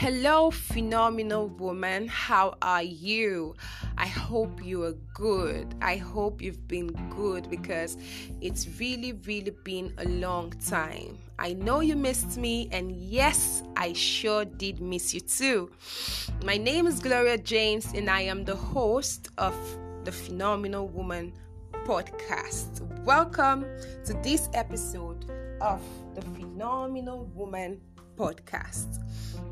Hello, phenomenal woman. How are you? I hope you are good. I hope you've been good because it's really, really been a long time. I know you missed me, and yes, I sure did miss you too. My name is Gloria James, and I am the host of the Phenomenal Woman podcast. Welcome to this episode of the Phenomenal Woman podcast.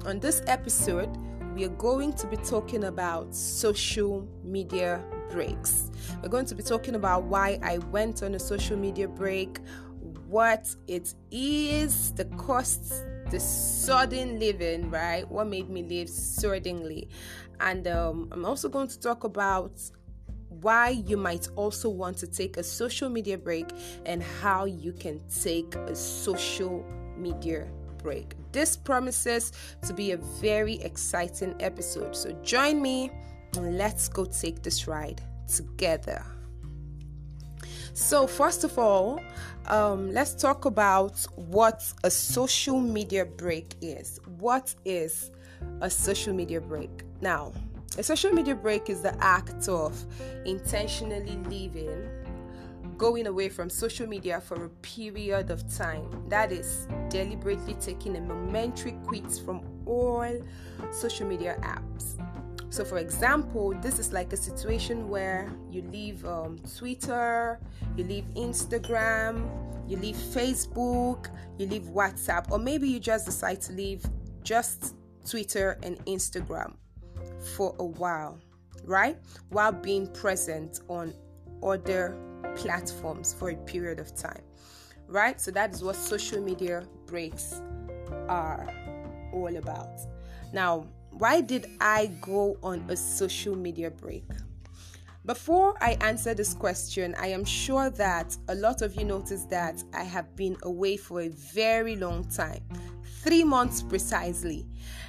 On this episode, we are going to be talking about social media breaks. We're going to be talking about why I went on a social media break, what it is, the costs, the sudden living, right? What made me live suddenly. And um, I'm also going to talk about why you might also want to take a social media break and how you can take a social media break. This promises to be a very exciting episode. So join me and let's go take this ride together. So, first of all, um, let's talk about what a social media break is. What is a social media break? Now, a social media break is the act of intentionally leaving going away from social media for a period of time. That is deliberately taking a momentary quit from all social media apps. So, for example, this is like a situation where you leave um, Twitter, you leave Instagram, you leave Facebook, you leave WhatsApp, or maybe you just decide to leave just Twitter and Instagram for a while, right? While being present on other platforms for a period of time, right? So that is what social media breaks are all about. Now, why did I go on a social media break? Before I answer this question, I am sure that a lot of you noticed that I have been away for a very long time three months precisely.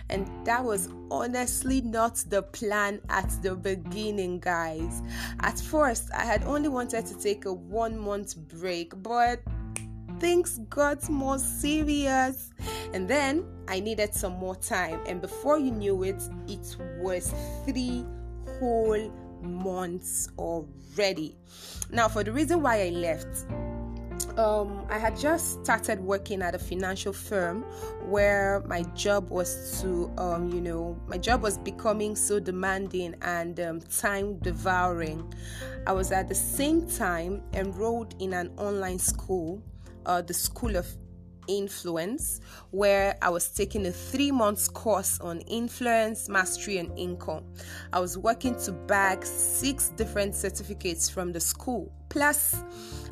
And that was honestly not the plan at the beginning, guys. At first, I had only wanted to take a one month break, but things got more serious. And then I needed some more time. And before you knew it, it was three whole months already. Now, for the reason why I left, um, I had just started working at a financial firm where my job was to, um, you know, my job was becoming so demanding and um, time devouring. I was at the same time enrolled in an online school, uh, the School of influence where I was taking a three months course on influence, mastery, and income. I was working to bag six different certificates from the school. Plus,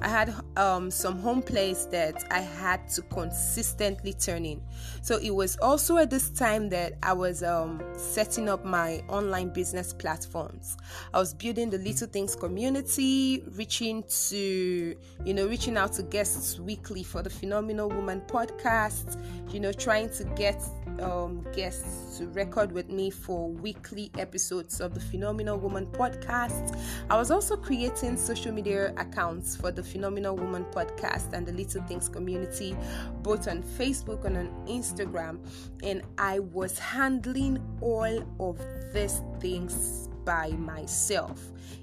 I had um, some home plays that I had to consistently turn in. So it was also at this time that I was um, setting up my online business platforms. I was building the Little Things community, reaching to, you know, reaching out to guests weekly for the Phenomenal Woman podcast, you know, trying to get um, guests to record with me for weekly episodes of the Phenomenal Woman podcast. I was also creating social media accounts for the Phenomenal Woman podcast and the Little Things community, both on Facebook and on Instagram. And I was handling all of these things by myself.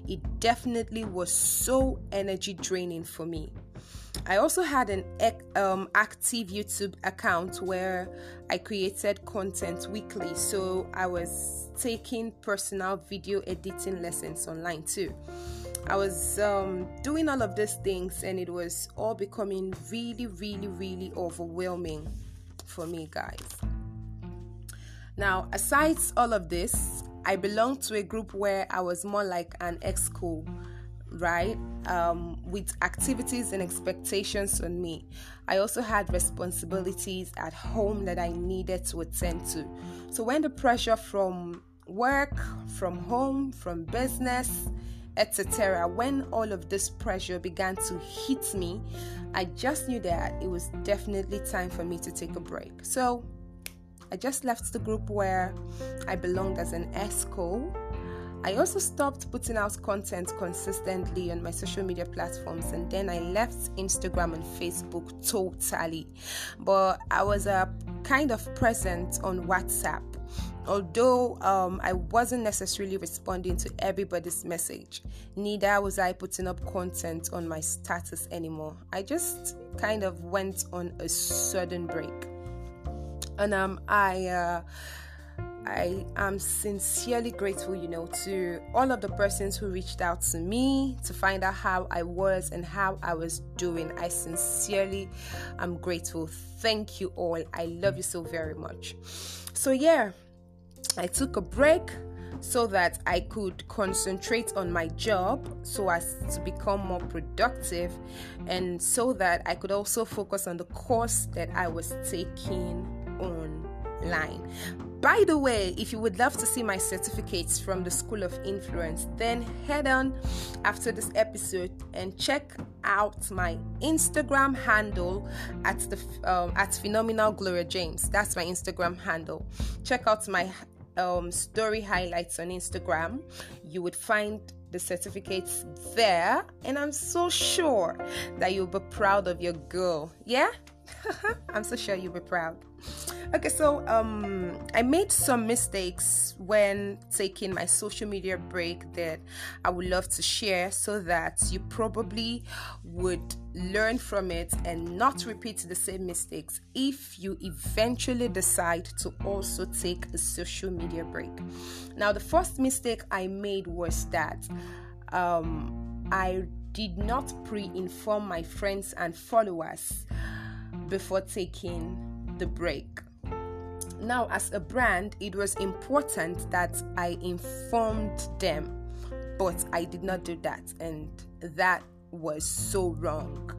It definitely was so energy draining for me. I also had an um, active YouTube account where I created content weekly. So I was taking personal video editing lessons online too. I was um, doing all of these things, and it was all becoming really, really, really overwhelming for me, guys. Now, aside all of this, I belonged to a group where I was more like an exco right? Um, with activities and expectations on me. I also had responsibilities at home that I needed to attend to. So when the pressure from work, from home, from business, etc., when all of this pressure began to hit me, I just knew that it was definitely time for me to take a break. So I just left the group where I belonged as an exco I also stopped putting out content consistently on my social media platforms and then I left Instagram and Facebook totally. But I was uh, kind of present on WhatsApp. Although um, I wasn't necessarily responding to everybody's message, neither was I putting up content on my status anymore. I just kind of went on a sudden break, and um, I. Uh, I am sincerely grateful, you know, to all of the persons who reached out to me to find out how I was and how I was doing. I sincerely am grateful. Thank you all. I love you so very much. So, yeah, I took a break so that I could concentrate on my job so as to become more productive and so that I could also focus on the course that I was taking online. By the way, if you would love to see my certificates from the School of Influence, then head on after this episode and check out my Instagram handle at the um, at Phenomenal Gloria James. That's my Instagram handle. Check out my um, story highlights on Instagram, you would find the certificates there, and I'm so sure that you'll be proud of your girl. Yeah, I'm so sure you'll be proud. Okay, so um, I made some mistakes when taking my social media break that I would love to share so that you probably would learn from it and not repeat the same mistakes if you eventually decide to also take a social media break. Now, the first mistake I made was that um, I did not pre inform my friends and followers before taking the break. Now, as a brand, it was important that I informed them, but I did not do that, and that was so wrong.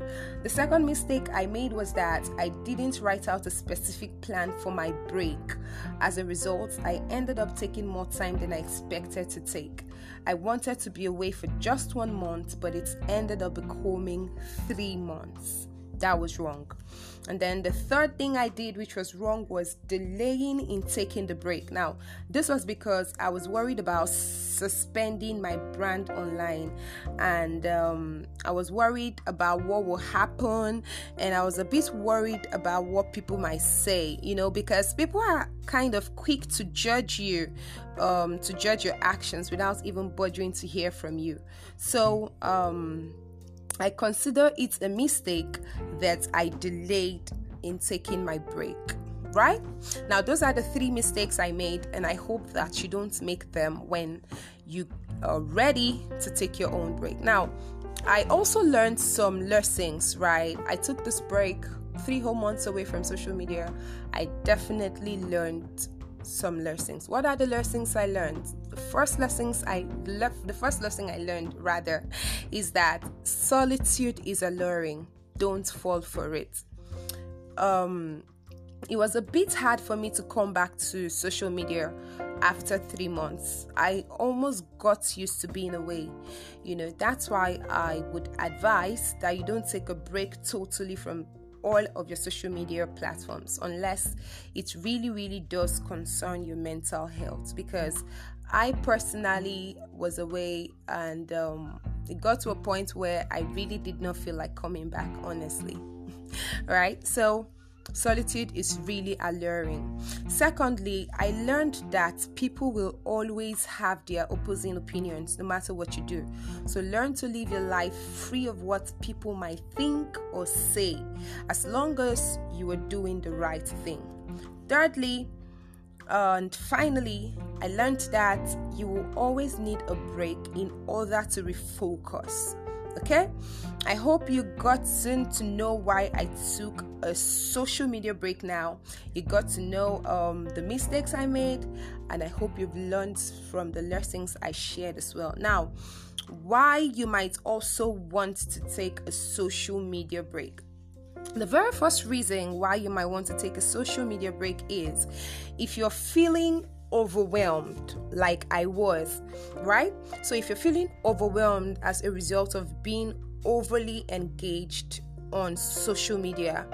The second mistake I made was that I didn't write out a specific plan for my break. As a result, I ended up taking more time than I expected to take. I wanted to be away for just one month, but it ended up becoming three months. That was wrong. And then the third thing I did, which was wrong, was delaying in taking the break. Now, this was because I was worried about suspending my brand online, and um, I was worried about what will happen, and I was a bit worried about what people might say, you know, because people are kind of quick to judge you, um, to judge your actions without even bothering to hear from you. So, um, I consider it a mistake that I delayed in taking my break. Right? Now, those are the three mistakes I made, and I hope that you don't make them when you are ready to take your own break. Now, I also learned some lessons, right? I took this break three whole months away from social media. I definitely learned some lessons. What are the lessons I learned? The first lessons I left the first lesson I learned rather is that solitude is alluring. Don't fall for it. Um it was a bit hard for me to come back to social media after three months. I almost got used to being away. You know, that's why I would advise that you don't take a break totally from all of your social media platforms unless it really, really does concern your mental health. Because I personally was away and um, it got to a point where I really did not feel like coming back, honestly. right? So, Solitude is really alluring. Secondly, I learned that people will always have their opposing opinions no matter what you do. So learn to live your life free of what people might think or say, as long as you are doing the right thing. Thirdly, and finally, I learned that you will always need a break in order to refocus. Okay, I hope you got soon to know why I took a social media break now. You got to know um, the mistakes I made, and I hope you've learned from the lessons I shared as well. Now, why you might also want to take a social media break. The very first reason why you might want to take a social media break is if you're feeling overwhelmed like I was, right? So if you're feeling overwhelmed as a result of being overly engaged on social media,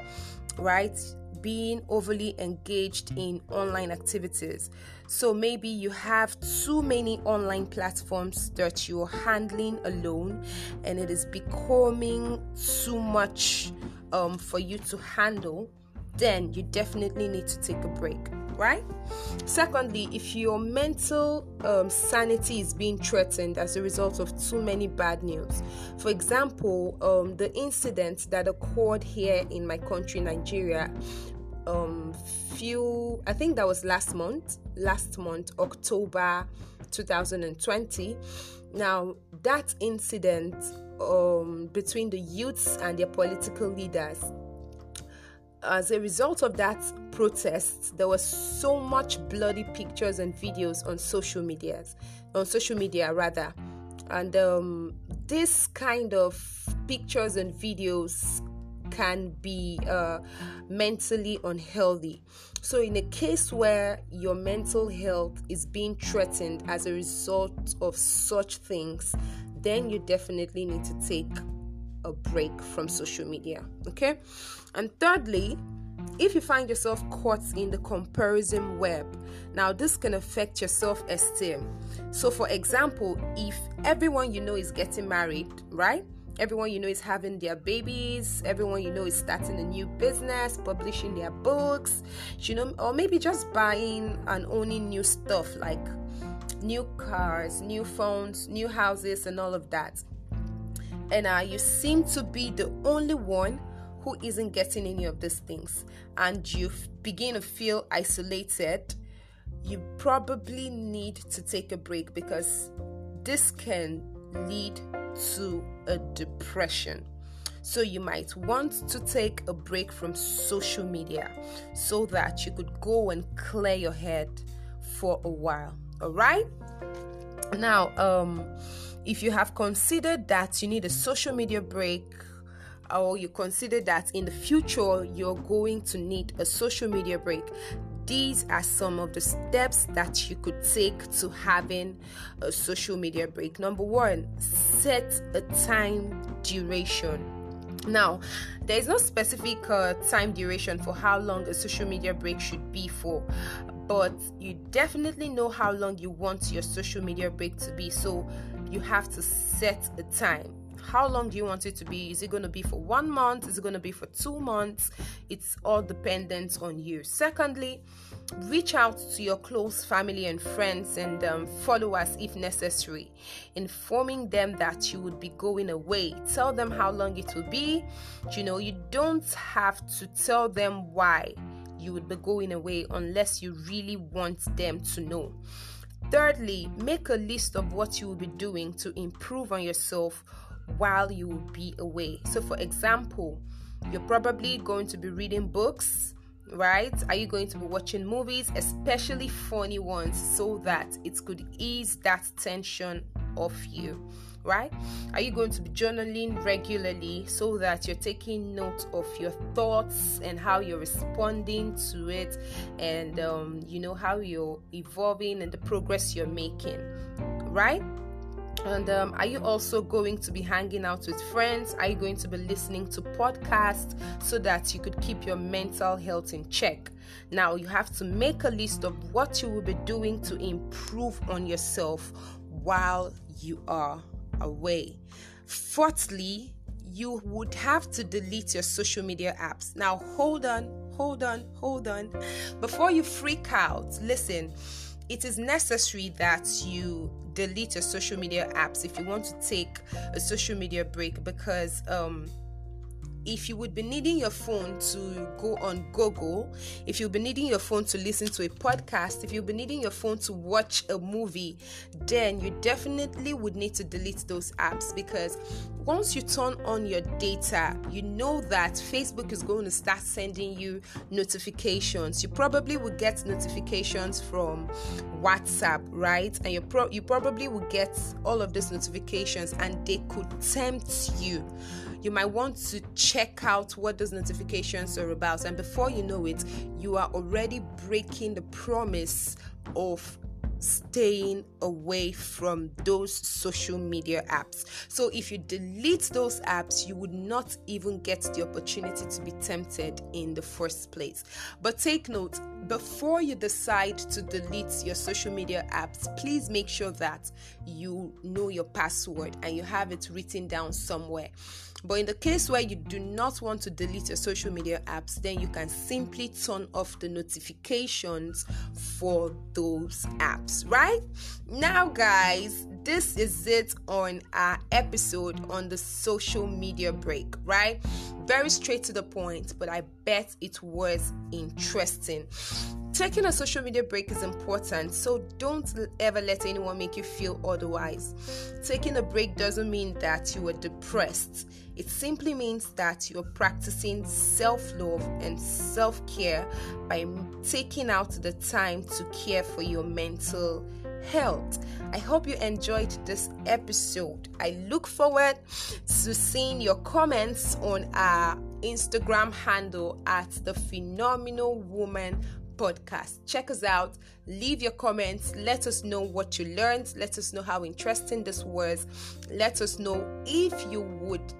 right? Being overly engaged in online activities. So maybe you have too many online platforms that you're handling alone and it is becoming too much um, for you to handle, then you definitely need to take a break right? Secondly, if your mental um, sanity is being threatened as a result of too many bad news, for example, um, the incident that occurred here in my country, Nigeria, um, few, I think that was last month, last month, October 2020. Now, that incident um, between the youths and their political leaders as a result of that protest, there was so much bloody pictures and videos on social media, on social media rather, and um, this kind of pictures and videos can be uh, mentally unhealthy. So, in a case where your mental health is being threatened as a result of such things, then you definitely need to take a break from social media. Okay. And thirdly, if you find yourself caught in the comparison web, now this can affect your self esteem. So, for example, if everyone you know is getting married, right? Everyone you know is having their babies, everyone you know is starting a new business, publishing their books, you know, or maybe just buying and owning new stuff like new cars, new phones, new houses, and all of that. And uh, you seem to be the only one who isn't getting any of these things and you begin to feel isolated, you probably need to take a break because this can lead to a depression. So, you might want to take a break from social media so that you could go and clear your head for a while. All right? Now, um, if you have considered that you need a social media break or you consider that in the future you're going to need a social media break, these are some of the steps that you could take to having a social media break. Number one, set a time duration. Now, there is no specific uh, time duration for how long a social media break should be for, but you definitely know how long you want your social media break to be. So, you have to set a time. How long do you want it to be? Is it going to be for one month? Is it going to be for two months? It's all dependent on you. Secondly reach out to your close family and friends and um, followers if necessary. Informing them that you would be going away. Tell them how long it will be. You know you don't have to tell them why you would be going away unless you really want them to know. Thirdly, make a list of what you will be doing to improve on yourself while you will be away. So, for example, you're probably going to be reading books, right? Are you going to be watching movies, especially funny ones, so that it could ease that tension off you? Right? Are you going to be journaling regularly so that you're taking note of your thoughts and how you're responding to it, and um, you know how you're evolving and the progress you're making, right? And um, are you also going to be hanging out with friends? Are you going to be listening to podcasts so that you could keep your mental health in check? Now, you have to make a list of what you will be doing to improve on yourself while you are away. Fourthly, you would have to delete your social media apps. Now, hold on, hold on, hold on. Before you freak out, listen it is necessary that you delete your social media apps if you want to take a social media break because um, if you would be needing your phone to go on Google, if you'll be needing your phone to listen to a podcast, if you'll be needing your phone to watch a movie, then you definitely would need to delete those apps because once you turn on your data, you know that Facebook is going to start sending you notifications. You probably will get notifications from WhatsApp, right? And you pro- you probably will get all of those notifications and they could tempt you you might want to check out what those notifications are about. And before you know it, you are already breaking the promise of staying away from those social media apps. So if you delete those apps, you would not even get the opportunity to be tempted in the first place. But take note, before you decide to delete your social media apps, please make sure that you know your password and you have it written down somewhere. But in the case where you do not want to delete your social media apps, then you can simply turn off the notifications for those apps, right? Now, guys, this is it on our episode on the social media break, right? Very straight to the point, but I bet it was interesting. Taking a social media break is important, so don't ever let anyone make you feel otherwise. Taking a break doesn't mean that you are depressed, it simply means that you're practicing self love and self care by taking out the time to care for your mental health. I hope you enjoyed this episode. I look forward to seeing your comments on our Instagram handle at the Phenomenal Woman podcast. Check us out. Leave your comments. Let us know what you learned. Let us know how interesting this was. Let us know if you would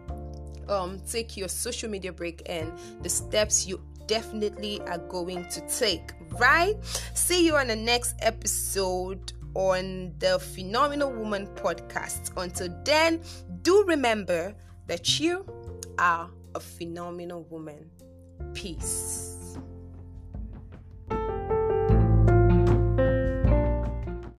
um, take your social media break and the steps you definitely are going to take. Right? See you on the next episode on the Phenomenal Woman podcast. Until then, do remember that you are a phenomenal woman. Peace.